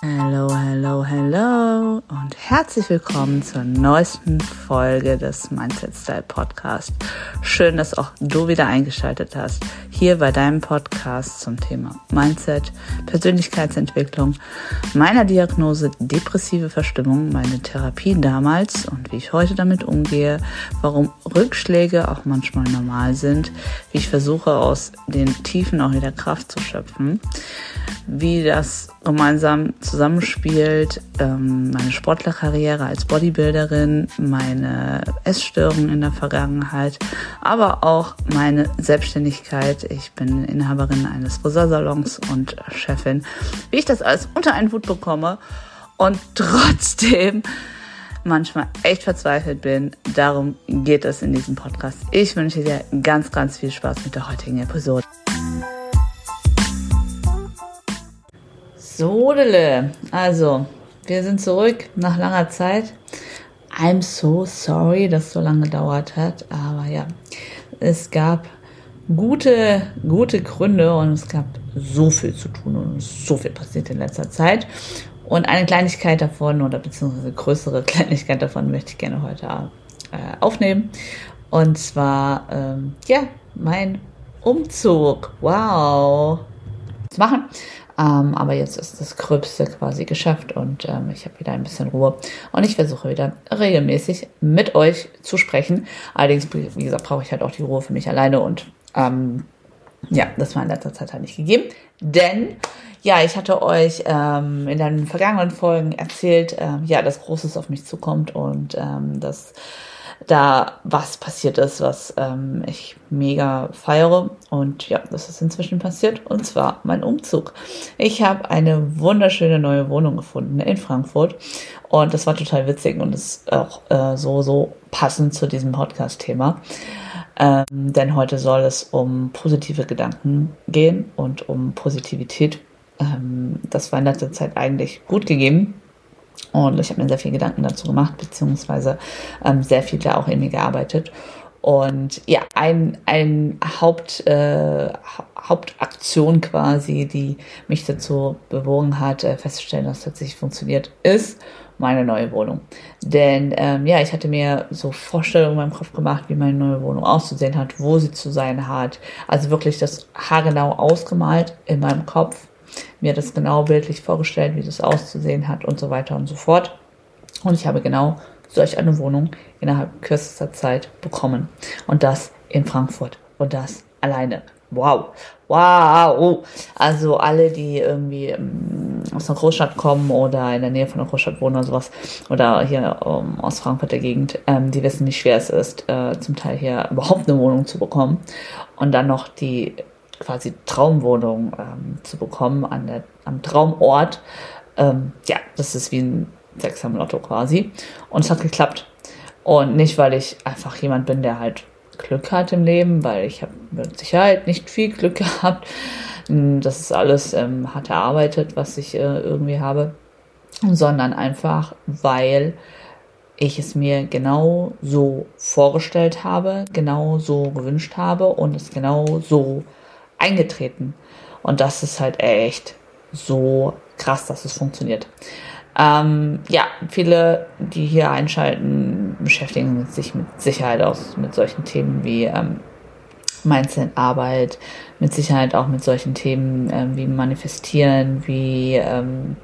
Hello, hello, hello und herzlich willkommen zur neuesten Folge des Mindset Style Podcast. Schön, dass auch du wieder eingeschaltet hast, hier bei deinem Podcast zum Thema Mindset, Persönlichkeitsentwicklung, meiner Diagnose depressive Verstimmung, meine Therapie damals und wie ich heute damit umgehe, warum Rückschläge auch manchmal normal sind, wie ich versuche aus den Tiefen auch wieder Kraft zu schöpfen, wie das gemeinsam zusammenspielt, ähm, meine Sportlerkarriere als Bodybuilderin, meine Essstörungen in der Vergangenheit, aber auch meine Selbstständigkeit. Ich bin Inhaberin eines Friseursalons und Chefin. Wie ich das alles unter einen Hut bekomme und trotzdem manchmal echt verzweifelt bin. Darum geht es in diesem Podcast. Ich wünsche dir ganz, ganz viel Spaß mit der heutigen Episode. So, also, wir sind zurück nach langer Zeit. I'm so sorry, dass es so lange gedauert hat, aber ja, es gab gute, gute Gründe und es gab so viel zu tun und so viel passiert in letzter Zeit. Und eine Kleinigkeit davon oder beziehungsweise größere Kleinigkeit davon möchte ich gerne heute äh, aufnehmen. Und zwar, ähm, ja, mein Umzug. Wow. Das machen. Ähm, aber jetzt ist das Gröbste quasi geschafft und ähm, ich habe wieder ein bisschen Ruhe. Und ich versuche wieder regelmäßig mit euch zu sprechen. Allerdings, wie gesagt, brauche ich halt auch die Ruhe für mich alleine und ähm, ja, das war in letzter Zeit halt nicht gegeben. Denn, ja, ich hatte euch ähm, in den vergangenen Folgen erzählt, ähm, ja, dass Großes auf mich zukommt und ähm, dass da was passiert ist, was ähm, ich mega feiere. Und ja, das ist inzwischen passiert. Und zwar mein Umzug. Ich habe eine wunderschöne neue Wohnung gefunden in Frankfurt. Und das war total witzig und ist auch äh, so, so passend zu diesem Podcast-Thema. Ähm, denn heute soll es um positive Gedanken gehen und um Positivität. Ähm, das war in letzter Zeit eigentlich gut gegeben. Und ich habe mir sehr viel Gedanken dazu gemacht, beziehungsweise ähm, sehr viel da auch in mir gearbeitet. Und ja, ein, ein Haupt, äh, Hauptaktion quasi, die mich dazu bewogen hat, äh, festzustellen, dass es tatsächlich funktioniert, ist meine neue Wohnung. Denn ähm, ja, ich hatte mir so Vorstellungen in meinem Kopf gemacht, wie meine neue Wohnung auszusehen hat, wo sie zu sein hat. Also wirklich das haargenau ausgemalt in meinem Kopf mir das genau bildlich vorgestellt, wie das auszusehen hat und so weiter und so fort. Und ich habe genau solch eine Wohnung innerhalb kürzester Zeit bekommen. Und das in Frankfurt. Und das alleine. Wow. Wow. Also alle, die irgendwie ähm, aus einer Großstadt kommen oder in der Nähe von einer Großstadt wohnen oder sowas, oder hier ähm, aus Frankfurt der Gegend, ähm, die wissen, wie schwer es ist, äh, zum Teil hier überhaupt eine Wohnung zu bekommen. Und dann noch die quasi Traumwohnung ähm, zu bekommen an der, am Traumort. Ähm, ja, das ist wie ein Sechser Lotto quasi. Und es hat geklappt. Und nicht, weil ich einfach jemand bin, der halt Glück hat im Leben, weil ich habe mit Sicherheit nicht viel Glück gehabt. Das ist alles ähm, hart erarbeitet, was ich äh, irgendwie habe. Sondern einfach, weil ich es mir genau so vorgestellt habe, genau so gewünscht habe und es genau so eingetreten. Und das ist halt echt so krass, dass es funktioniert. Ähm, ja, viele, die hier einschalten, beschäftigen sich mit Sicherheit auch mit solchen Themen wie ähm, Mindset-Arbeit, mit Sicherheit auch mit solchen Themen ähm, wie Manifestieren, wie ähm,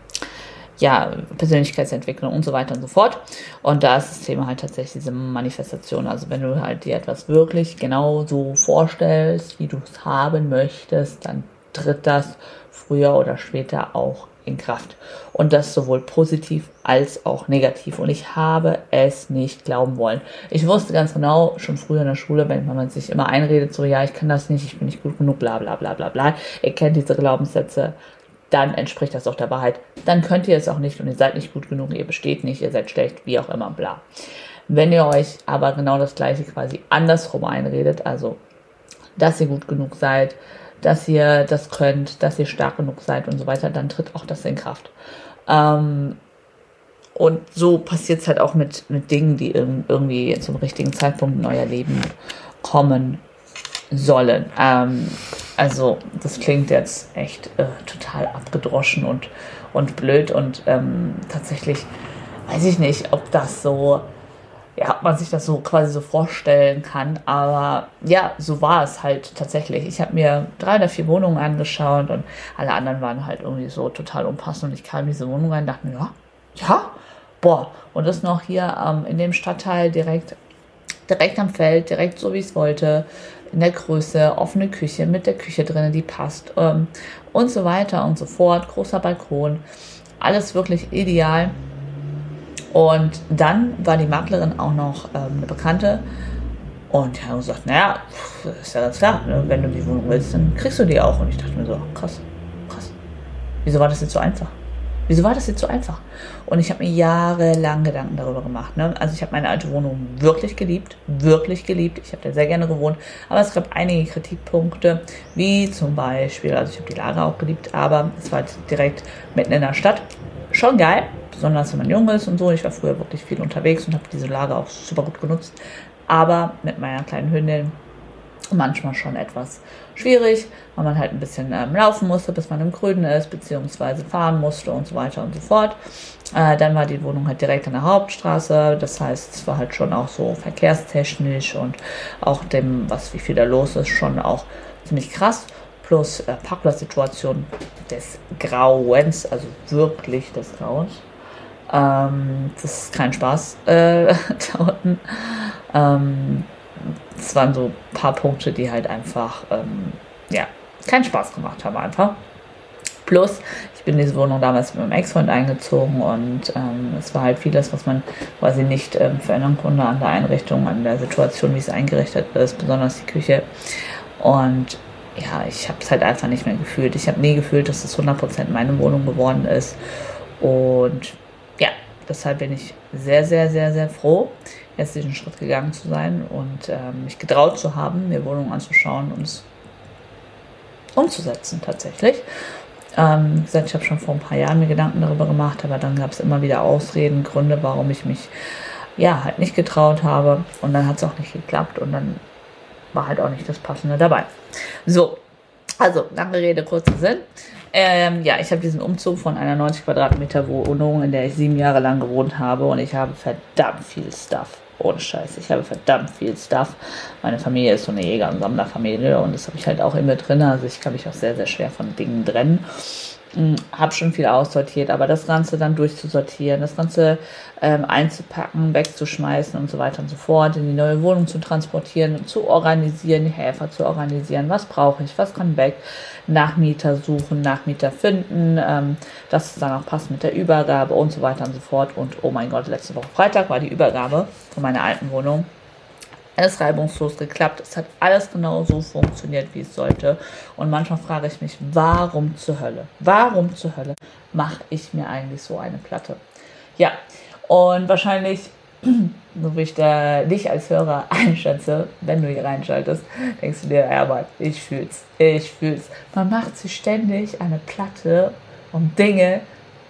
ja, Persönlichkeitsentwicklung und so weiter und so fort. Und da ist das Thema halt tatsächlich diese Manifestation. Also wenn du halt dir etwas wirklich genau so vorstellst, wie du es haben möchtest, dann tritt das früher oder später auch in Kraft. Und das sowohl positiv als auch negativ. Und ich habe es nicht glauben wollen. Ich wusste ganz genau, schon früher in der Schule, wenn man sich immer einredet, so, ja, ich kann das nicht, ich bin nicht gut genug, bla, bla, bla, bla, bla. Ihr kennt diese Glaubenssätze dann entspricht das auch der Wahrheit. Dann könnt ihr es auch nicht und ihr seid nicht gut genug, ihr besteht nicht, ihr seid schlecht, wie auch immer, bla. Wenn ihr euch aber genau das gleiche quasi andersrum einredet, also dass ihr gut genug seid, dass ihr das könnt, dass ihr stark genug seid und so weiter, dann tritt auch das in Kraft. Ähm, und so passiert es halt auch mit, mit Dingen, die irgendwie zum richtigen Zeitpunkt in euer Leben kommen sollen. Ähm, also das klingt jetzt echt äh, total abgedroschen und, und blöd und ähm, tatsächlich weiß ich nicht, ob das so, ja, man sich das so quasi so vorstellen kann, aber ja, so war es halt tatsächlich. Ich habe mir drei oder vier Wohnungen angeschaut und alle anderen waren halt irgendwie so total unpassend und ich kam in diese Wohnung rein und dachte mir, ja, ja, boah, und das noch hier ähm, in dem Stadtteil direkt, direkt am Feld, direkt so wie ich es wollte, in der Größe, offene Küche mit der Küche drin, die passt ähm, und so weiter und so fort, großer Balkon, alles wirklich ideal. Und dann war die Maklerin auch noch ähm, eine Bekannte und haben gesagt, naja, ist ja ganz klar, ne? wenn du die Wohnung willst, dann kriegst du die auch. Und ich dachte mir so, krass, krass. Wieso war das jetzt so einfach? Wieso war das jetzt so einfach? Und ich habe mir jahrelang Gedanken darüber gemacht. Ne? Also ich habe meine alte Wohnung wirklich geliebt, wirklich geliebt. Ich habe da sehr gerne gewohnt. Aber es gab einige Kritikpunkte, wie zum Beispiel, also ich habe die Lage auch geliebt, aber es war direkt mitten in der Stadt. Schon geil, besonders wenn man jung ist und so. Ich war früher wirklich viel unterwegs und habe diese Lage auch super gut genutzt. Aber mit meiner kleinen Hündin manchmal schon etwas schwierig, weil man halt ein bisschen ähm, laufen musste, bis man im Grünen ist, beziehungsweise fahren musste und so weiter und so fort. Äh, dann war die Wohnung halt direkt an der Hauptstraße, das heißt, es war halt schon auch so verkehrstechnisch und auch dem, was wie viel da los ist, schon auch ziemlich krass. Plus äh, Parkplatzsituation des Grauens, also wirklich des Grauens. Ähm, das ist kein Spaß äh, da unten. Ähm, es waren so ein paar Punkte, die halt einfach, ähm, ja, keinen Spaß gemacht haben einfach. Plus, ich bin in diese Wohnung damals mit meinem Ex-Freund eingezogen und ähm, es war halt vieles, was man quasi nicht ähm, verändern konnte an der Einrichtung, an der Situation, wie es eingerichtet ist, besonders die Küche. Und ja, ich habe es halt einfach nicht mehr gefühlt. Ich habe nie gefühlt, dass es 100% meine Wohnung geworden ist. Und ja, deshalb bin ich sehr, sehr, sehr, sehr froh, jetzt diesen Schritt gegangen zu sein und ähm, mich getraut zu haben, mir Wohnungen anzuschauen und es umzusetzen tatsächlich. Ähm, wie gesagt, ich habe schon vor ein paar Jahren mir Gedanken darüber gemacht, aber dann gab es immer wieder Ausreden, Gründe, warum ich mich ja halt nicht getraut habe und dann hat es auch nicht geklappt und dann war halt auch nicht das Passende dabei. So, also lange Rede, kurzer Sinn. Ähm, ja, ich habe diesen Umzug von einer 90 Quadratmeter Wohnung, in der ich sieben Jahre lang gewohnt habe und ich habe verdammt viel Stuff. Ohne Scheiß. Ich habe verdammt viel Stuff. Meine Familie ist so eine Jäger- und Sammlerfamilie und das habe ich halt auch immer drin. Also ich kann mich auch sehr, sehr schwer von Dingen trennen. Hm, habe schon viel aussortiert, aber das Ganze dann durchzusortieren, das Ganze ähm, einzupacken, wegzuschmeißen und so weiter und so fort, in die neue Wohnung zu transportieren, zu organisieren, Helfer zu organisieren, was brauche ich, was kann weg, Nachmieter suchen, Nachmieter finden, ähm, dass es dann auch passt mit der Übergabe und so weiter und so fort. Und oh mein Gott, letzte Woche Freitag war die Übergabe von meiner alten Wohnung alles reibungslos geklappt. Es hat alles genau so funktioniert, wie es sollte. Und manchmal frage ich mich, warum zur Hölle? Warum zur Hölle mache ich mir eigentlich so eine Platte? Ja, und wahrscheinlich, so wie ich da dich als Hörer einschätze, wenn du hier reinschaltest, denkst du dir, ja, aber ich fühl's, ich fühl's. Man macht sich ständig eine Platte um Dinge,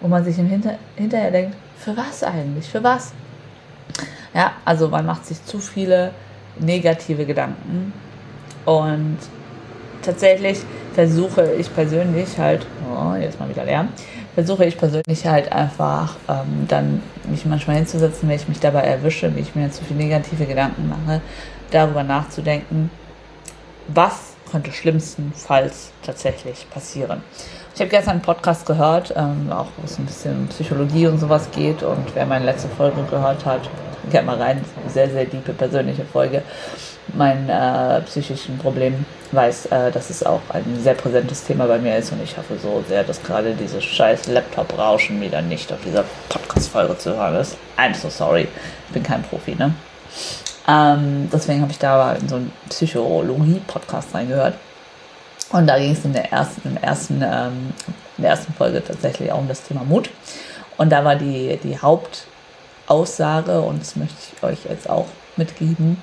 wo man sich im Hinter hinterher denkt, für was eigentlich? Für was? Ja, also man macht sich zu viele negative Gedanken. Und tatsächlich versuche ich persönlich halt, oh, jetzt mal wieder leer, versuche ich persönlich halt einfach ähm, dann mich manchmal hinzusetzen, wenn ich mich dabei erwische, wie ich mir zu viele negative Gedanken mache, darüber nachzudenken, was könnte schlimmstenfalls tatsächlich passieren. Ich habe gestern einen Podcast gehört, ähm, auch wo es ein bisschen um Psychologie und sowas geht. Und wer meine letzte Folge gehört hat, geht mal rein. Sehr, sehr tiefe persönliche Folge. Mein äh, psychischen Problem weiß, äh, dass es auch ein sehr präsentes Thema bei mir ist. Und ich hoffe so sehr, dass gerade dieses scheiß Laptop-Rauschen wieder nicht auf dieser Podcast-Folge zu hören ist. I'm so sorry. Ich bin kein Profi, ne? Ähm, deswegen habe ich da in so einen Psychologie-Podcast reingehört. Und da ging es in der ersten, im ersten, ähm, in der ersten Folge tatsächlich auch um das Thema Mut. Und da war die, die Hauptaussage, und das möchte ich euch jetzt auch mitgeben,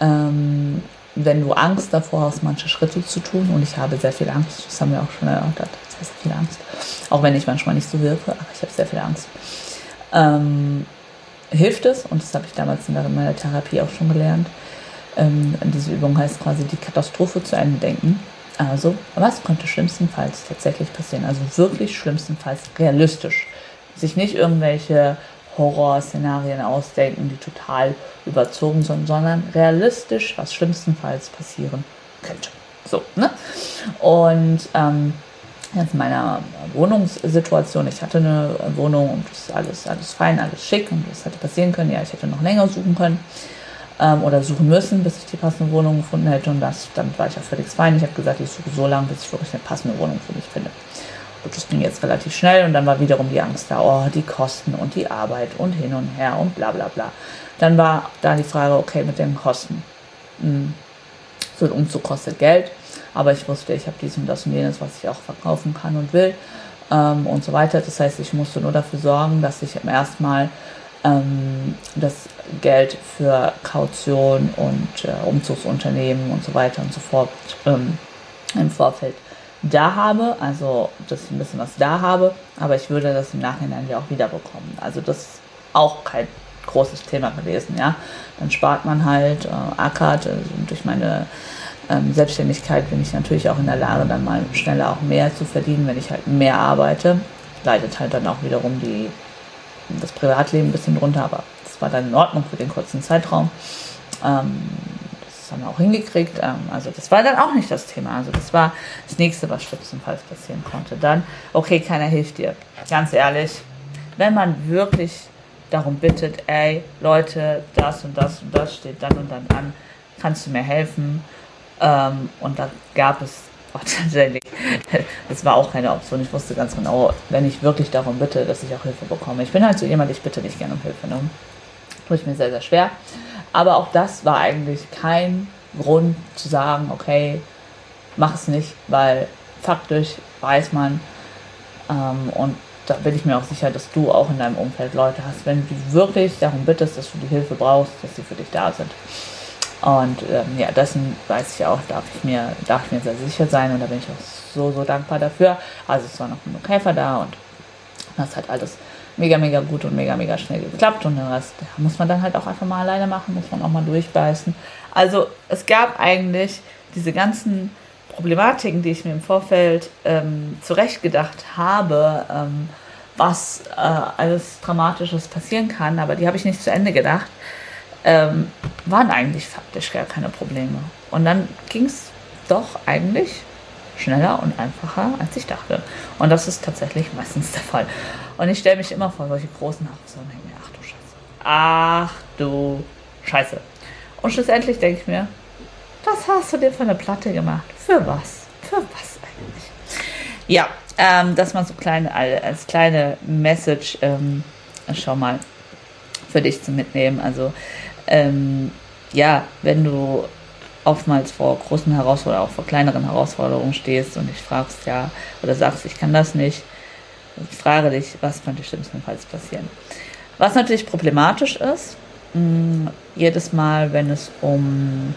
ähm, wenn du Angst davor hast, manche Schritte zu tun, und ich habe sehr viel Angst, das haben wir auch schon erörtert, das heißt viel Angst, auch wenn ich manchmal nicht so wirke, aber ich habe sehr viel Angst, ähm, hilft es, und das habe ich damals in meiner Therapie auch schon gelernt, Ähm, diese Übung heißt quasi die Katastrophe zu Ende denken. Also, was könnte schlimmstenfalls tatsächlich passieren? Also wirklich schlimmstenfalls realistisch. Sich nicht irgendwelche Horrorszenarien ausdenken, die total überzogen sind, sondern realistisch, was schlimmstenfalls passieren könnte. So, ne? Und ähm, jetzt meiner Wohnungssituation, ich hatte eine Wohnung und das ist alles, alles fein, alles schick und das hätte passieren können. Ja, ich hätte noch länger suchen können ähm, oder suchen müssen, bis ich die passende Wohnung gefunden hätte. Und das, damit war ich ja völlig fein. Ich habe gesagt, ich suche so lange, bis ich wirklich eine passende Wohnung für mich finde. Und das ging jetzt relativ schnell und dann war wiederum die Angst da, oh, die Kosten und die Arbeit und hin und her und bla bla bla. Dann war da die Frage, okay, mit den Kosten. Hm. So ein Umzug kostet Geld, aber ich wusste, ich habe dies und das und jenes, was ich auch verkaufen kann und will ähm, und so weiter. Das heißt, ich musste nur dafür sorgen, dass ich erstmal ähm, das Geld für Kaution und äh, Umzugsunternehmen und so weiter und so fort ähm, im Vorfeld da habe, also ich ein bisschen was da habe, aber ich würde das im Nachhinein ja auch wiederbekommen. Also das ist auch kein großes Thema gewesen, ja. Dann spart man halt, äh, ackert, also durch meine ähm, Selbstständigkeit bin ich natürlich auch in der Lage, dann mal schneller auch mehr zu verdienen, wenn ich halt mehr arbeite. Leidet halt dann auch wiederum die, das Privatleben ein bisschen drunter, aber das war dann in Ordnung für den kurzen Zeitraum. Ähm, das haben wir auch hingekriegt. Ähm, also das war dann auch nicht das Thema. Also das war das nächste, was schlimmstenfalls passieren konnte. Dann, okay, keiner hilft dir. Ganz ehrlich, wenn man wirklich darum bittet, ey, Leute, das und das und das steht dann und dann an, kannst du mir helfen? Ähm, und da gab es auch tatsächlich, das war auch keine Option. Ich wusste ganz genau, wenn ich wirklich darum bitte, dass ich auch Hilfe bekomme. Ich bin halt so jemand, ich bitte nicht gerne um Hilfe. Ne? Tue ich mir sehr, sehr schwer. Aber auch das war eigentlich kein Grund zu sagen, okay, mach es nicht, weil faktisch weiß man ähm, und da bin ich mir auch sicher, dass du auch in deinem Umfeld Leute hast, wenn du wirklich darum bittest, dass du die Hilfe brauchst, dass sie für dich da sind. Und ähm, ja, dessen weiß ich auch, darf ich mir, darf ich mir sehr sicher sein und da bin ich auch so, so dankbar dafür. Also es war noch genug Helfer da und das hat alles mega, mega gut und mega, mega schnell geklappt und den Rest muss man dann halt auch einfach mal alleine machen, muss man auch mal durchbeißen. Also es gab eigentlich diese ganzen Problematiken, die ich mir im Vorfeld ähm, zurechtgedacht habe, ähm, was äh, alles Dramatisches passieren kann, aber die habe ich nicht zu Ende gedacht ähm, waren eigentlich faktisch gar keine Probleme. Und dann ging es doch eigentlich schneller und einfacher, als ich dachte. Und das ist tatsächlich meistens der Fall. Und ich stelle mich immer vor solche großen Herausforderungen und denke mir, ach du Scheiße. Ach du Scheiße. Und schlussendlich denke ich mir, was hast du dir für eine Platte gemacht? Für was? Für was eigentlich? Ja, ähm, das mal so kleine, als kleine Message, ähm, schau mal, für dich zu mitnehmen. Also ähm, ja, wenn du oftmals vor großen Herausforderungen, auch vor kleineren Herausforderungen stehst und dich fragst, ja, oder sagst, ich kann das nicht, frage dich, was könnte schlimmstenfalls passieren. Was natürlich problematisch ist, mh, mm, jedes Mal, wenn es um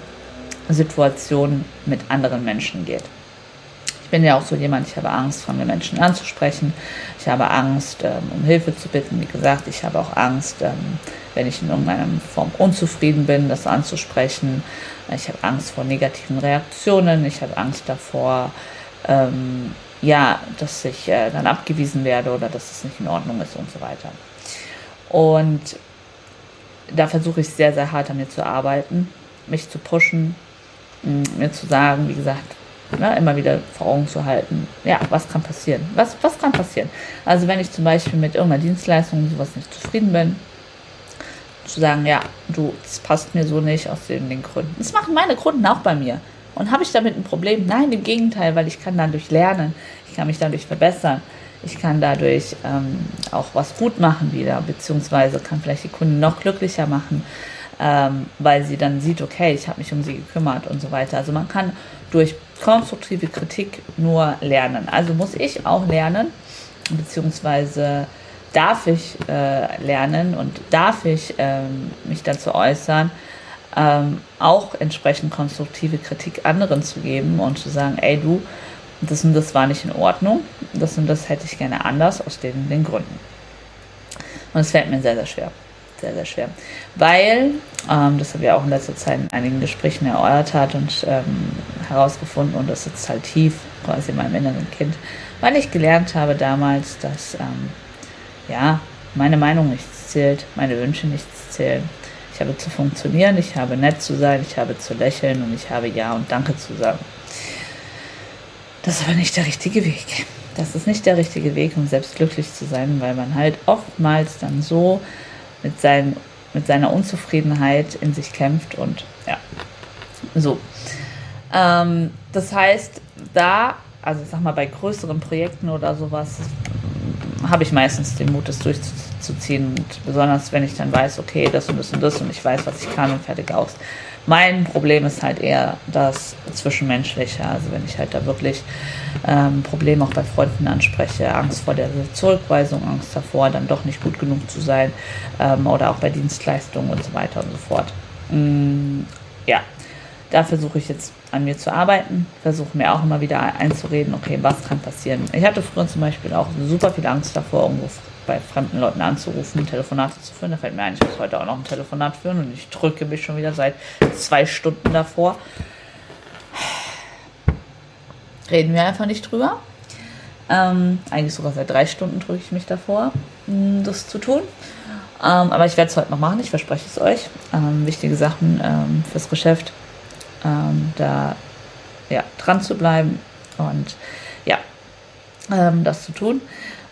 Situationen mit anderen Menschen geht. Ich bin ja auch so jemand, ich habe Angst, fremde Menschen anzusprechen. Ich habe Angst, ähm, um Hilfe zu bitten. Wie gesagt, ich habe auch Angst, ähm, wenn ich in irgendeiner Form unzufrieden bin, das anzusprechen. Ich habe Angst vor negativen Reaktionen. Ich habe Angst davor, ähm, ja, dass ich äh, dann abgewiesen werde oder dass es nicht in Ordnung ist und so weiter. Und da versuche ich sehr, sehr hart an mir zu arbeiten, mich zu pushen, mir zu sagen, wie gesagt, ne, immer wieder vor Augen zu halten, ja, was kann passieren? Was, was kann passieren? Also wenn ich zum Beispiel mit irgendeiner Dienstleistung sowas nicht zufrieden bin, zu sagen, ja, du, das passt mir so nicht aus den, den Gründen. Das machen meine Kunden auch bei mir. Und habe ich damit ein Problem? Nein, im Gegenteil, weil ich kann dadurch lernen, ich kann mich dadurch verbessern, ich kann dadurch ähm, auch was gut machen wieder, beziehungsweise kann vielleicht die Kunden noch glücklicher machen, ähm, weil sie dann sieht, okay, ich habe mich um sie gekümmert und so weiter. Also man kann durch konstruktive Kritik nur lernen. Also muss ich auch lernen, beziehungsweise darf ich äh, lernen und darf ich ähm, mich dazu äußern, ähm, auch entsprechend konstruktive Kritik anderen zu geben und zu sagen, ey du, das und das war nicht in Ordnung, das und das hätte ich gerne anders aus den, den Gründen. Und es fällt mir sehr, sehr schwer. Sehr, sehr schwer. Weil, ähm, das habe ich auch in letzter Zeit in einigen Gesprächen erörtert und ähm, herausgefunden und das sitzt halt tief quasi in meinem inneren Kind, weil ich gelernt habe damals, dass ähm, ja, meine Meinung nichts zählt, meine Wünsche nichts zählen. Ich habe zu funktionieren, ich habe nett zu sein, ich habe zu lächeln und ich habe Ja und Danke zu sagen. Das ist aber nicht der richtige Weg. Das ist nicht der richtige Weg, um selbst glücklich zu sein, weil man halt oftmals dann so mit, seinen, mit seiner Unzufriedenheit in sich kämpft und ja, so. Ähm, das heißt, da, also ich sag mal, bei größeren Projekten oder sowas, habe ich meistens den Mut, das durchzuziehen. Und besonders, wenn ich dann weiß, okay, das und das und das und ich weiß, was ich kann und fertig aus. Mein Problem ist halt eher das Zwischenmenschliche. Also wenn ich halt da wirklich ähm, Probleme auch bei Freunden anspreche, Angst vor der Zurückweisung, Angst davor, dann doch nicht gut genug zu sein ähm, oder auch bei Dienstleistungen und so weiter und so fort. Mm, ja, da versuche ich jetzt an mir zu arbeiten, versuche mir auch immer wieder einzureden, okay, was kann passieren. Ich hatte früher zum Beispiel auch super viel Angst davor, irgendwo bei fremden Leuten anzurufen, Telefonate zu führen. Da fällt mir ein, ich muss heute auch noch ein Telefonat führen und ich drücke mich schon wieder seit zwei Stunden davor. Reden wir einfach nicht drüber. Ähm, eigentlich sogar seit drei Stunden drücke ich mich davor, hm, das zu tun. Ähm, aber ich werde es heute noch machen, ich verspreche es euch. Ähm, wichtige Sachen ähm, fürs Geschäft, ähm, da ja, dran zu bleiben und ja, ähm, das zu tun.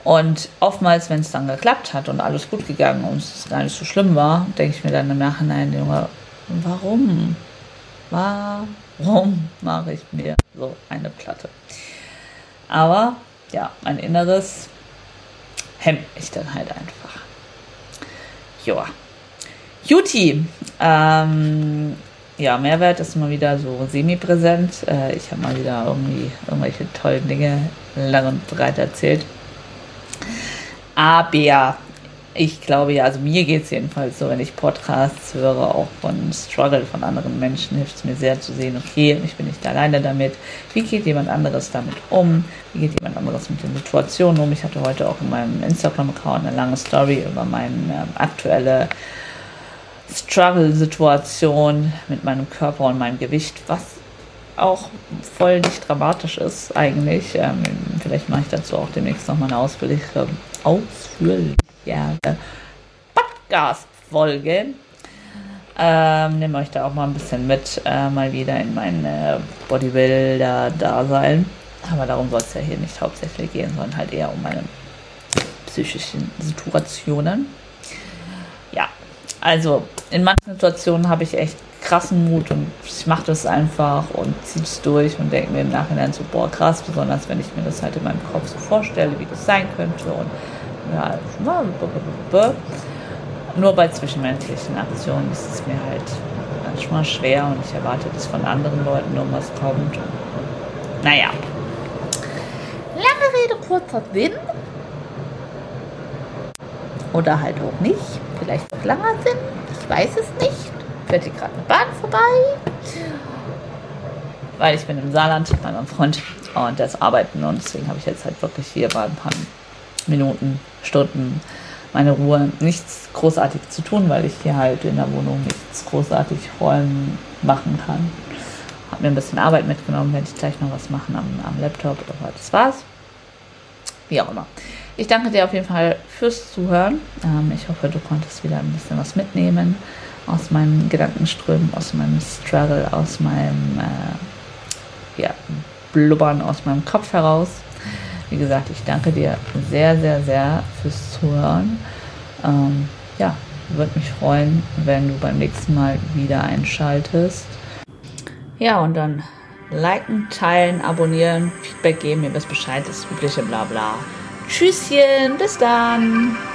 Und oftmals, wenn es dann geklappt hat und alles gut gegangen und es gar nicht so schlimm war, denke ich mir dann im Nachhinein, Junge, warum? Warum mache ich mir so eine Platte? Aber ja, mein Inneres hemmt mich dann halt einfach. Joa. Juti, ähm, ja, Mehrwert ist mal wieder so semi-präsent. Äh, ich habe mal wieder irgendwie irgendwelche tollen Dinge lang und breit erzählt. Aber ich glaube ja, also mir geht es jedenfalls so, wenn ich Podcasts höre, auch von Struggle von anderen Menschen, hilft es mir sehr zu sehen, okay, ich bin nicht alleine damit. Wie geht jemand anderes damit um? Wie geht jemand anderes mit den Situationen um? Ich hatte heute auch in meinem Instagram-Account eine lange Story über meine ähm, aktuelle Struggle-Situation mit meinem Körper und meinem Gewicht, was auch voll nicht dramatisch ist eigentlich. Ähm, vielleicht mache ich dazu auch demnächst nochmal eine ausführliche, ausführliche Podcast-Folge. Ähm, nehme euch da auch mal ein bisschen mit, äh, mal wieder in mein äh, Bodybuilder-Dasein. Aber darum soll es ja hier nicht hauptsächlich gehen, sondern halt eher um meine psychischen Situationen. Also in manchen Situationen habe ich echt krassen Mut und ich mache das einfach und ziehe es durch und denke mir im Nachhinein so, boah, krass, besonders wenn ich mir das halt in meinem Kopf so vorstelle, wie das sein könnte und ja, nur bei zwischenmenschlichen Aktionen ist es mir halt manchmal schwer und ich erwarte, dass von anderen Leuten irgendwas kommt. Naja. Lange Rede, kurzer Sinn. Oder halt auch nicht. Vielleicht auch langer Sinn. Ich weiß es nicht fährt hier gerade eine Bahn vorbei. Weil ich bin im Saarland bei meinem Freund und ist arbeiten und deswegen habe ich jetzt halt wirklich hier mal ein paar Minuten, Stunden meine Ruhe. Nichts großartig zu tun, weil ich hier halt in der Wohnung nichts großartig räumen machen kann. Habe mir ein bisschen Arbeit mitgenommen, werde ich gleich noch was machen am, am Laptop, aber das war's. Wie auch immer. Ich danke dir auf jeden Fall fürs Zuhören. Ähm, ich hoffe, du konntest wieder ein bisschen was mitnehmen aus meinen Gedankenströmen, aus meinem Struggle, aus meinem äh, ja, Blubbern aus meinem Kopf heraus. Wie gesagt, ich danke dir sehr, sehr, sehr fürs Zuhören. Ähm, ja, würde mich freuen, wenn du beim nächsten Mal wieder einschaltest. Ja, und dann liken, teilen, abonnieren, Feedback geben, ihr wisst Bescheid, das übliche Blabla. Tschüsschen, bis dann!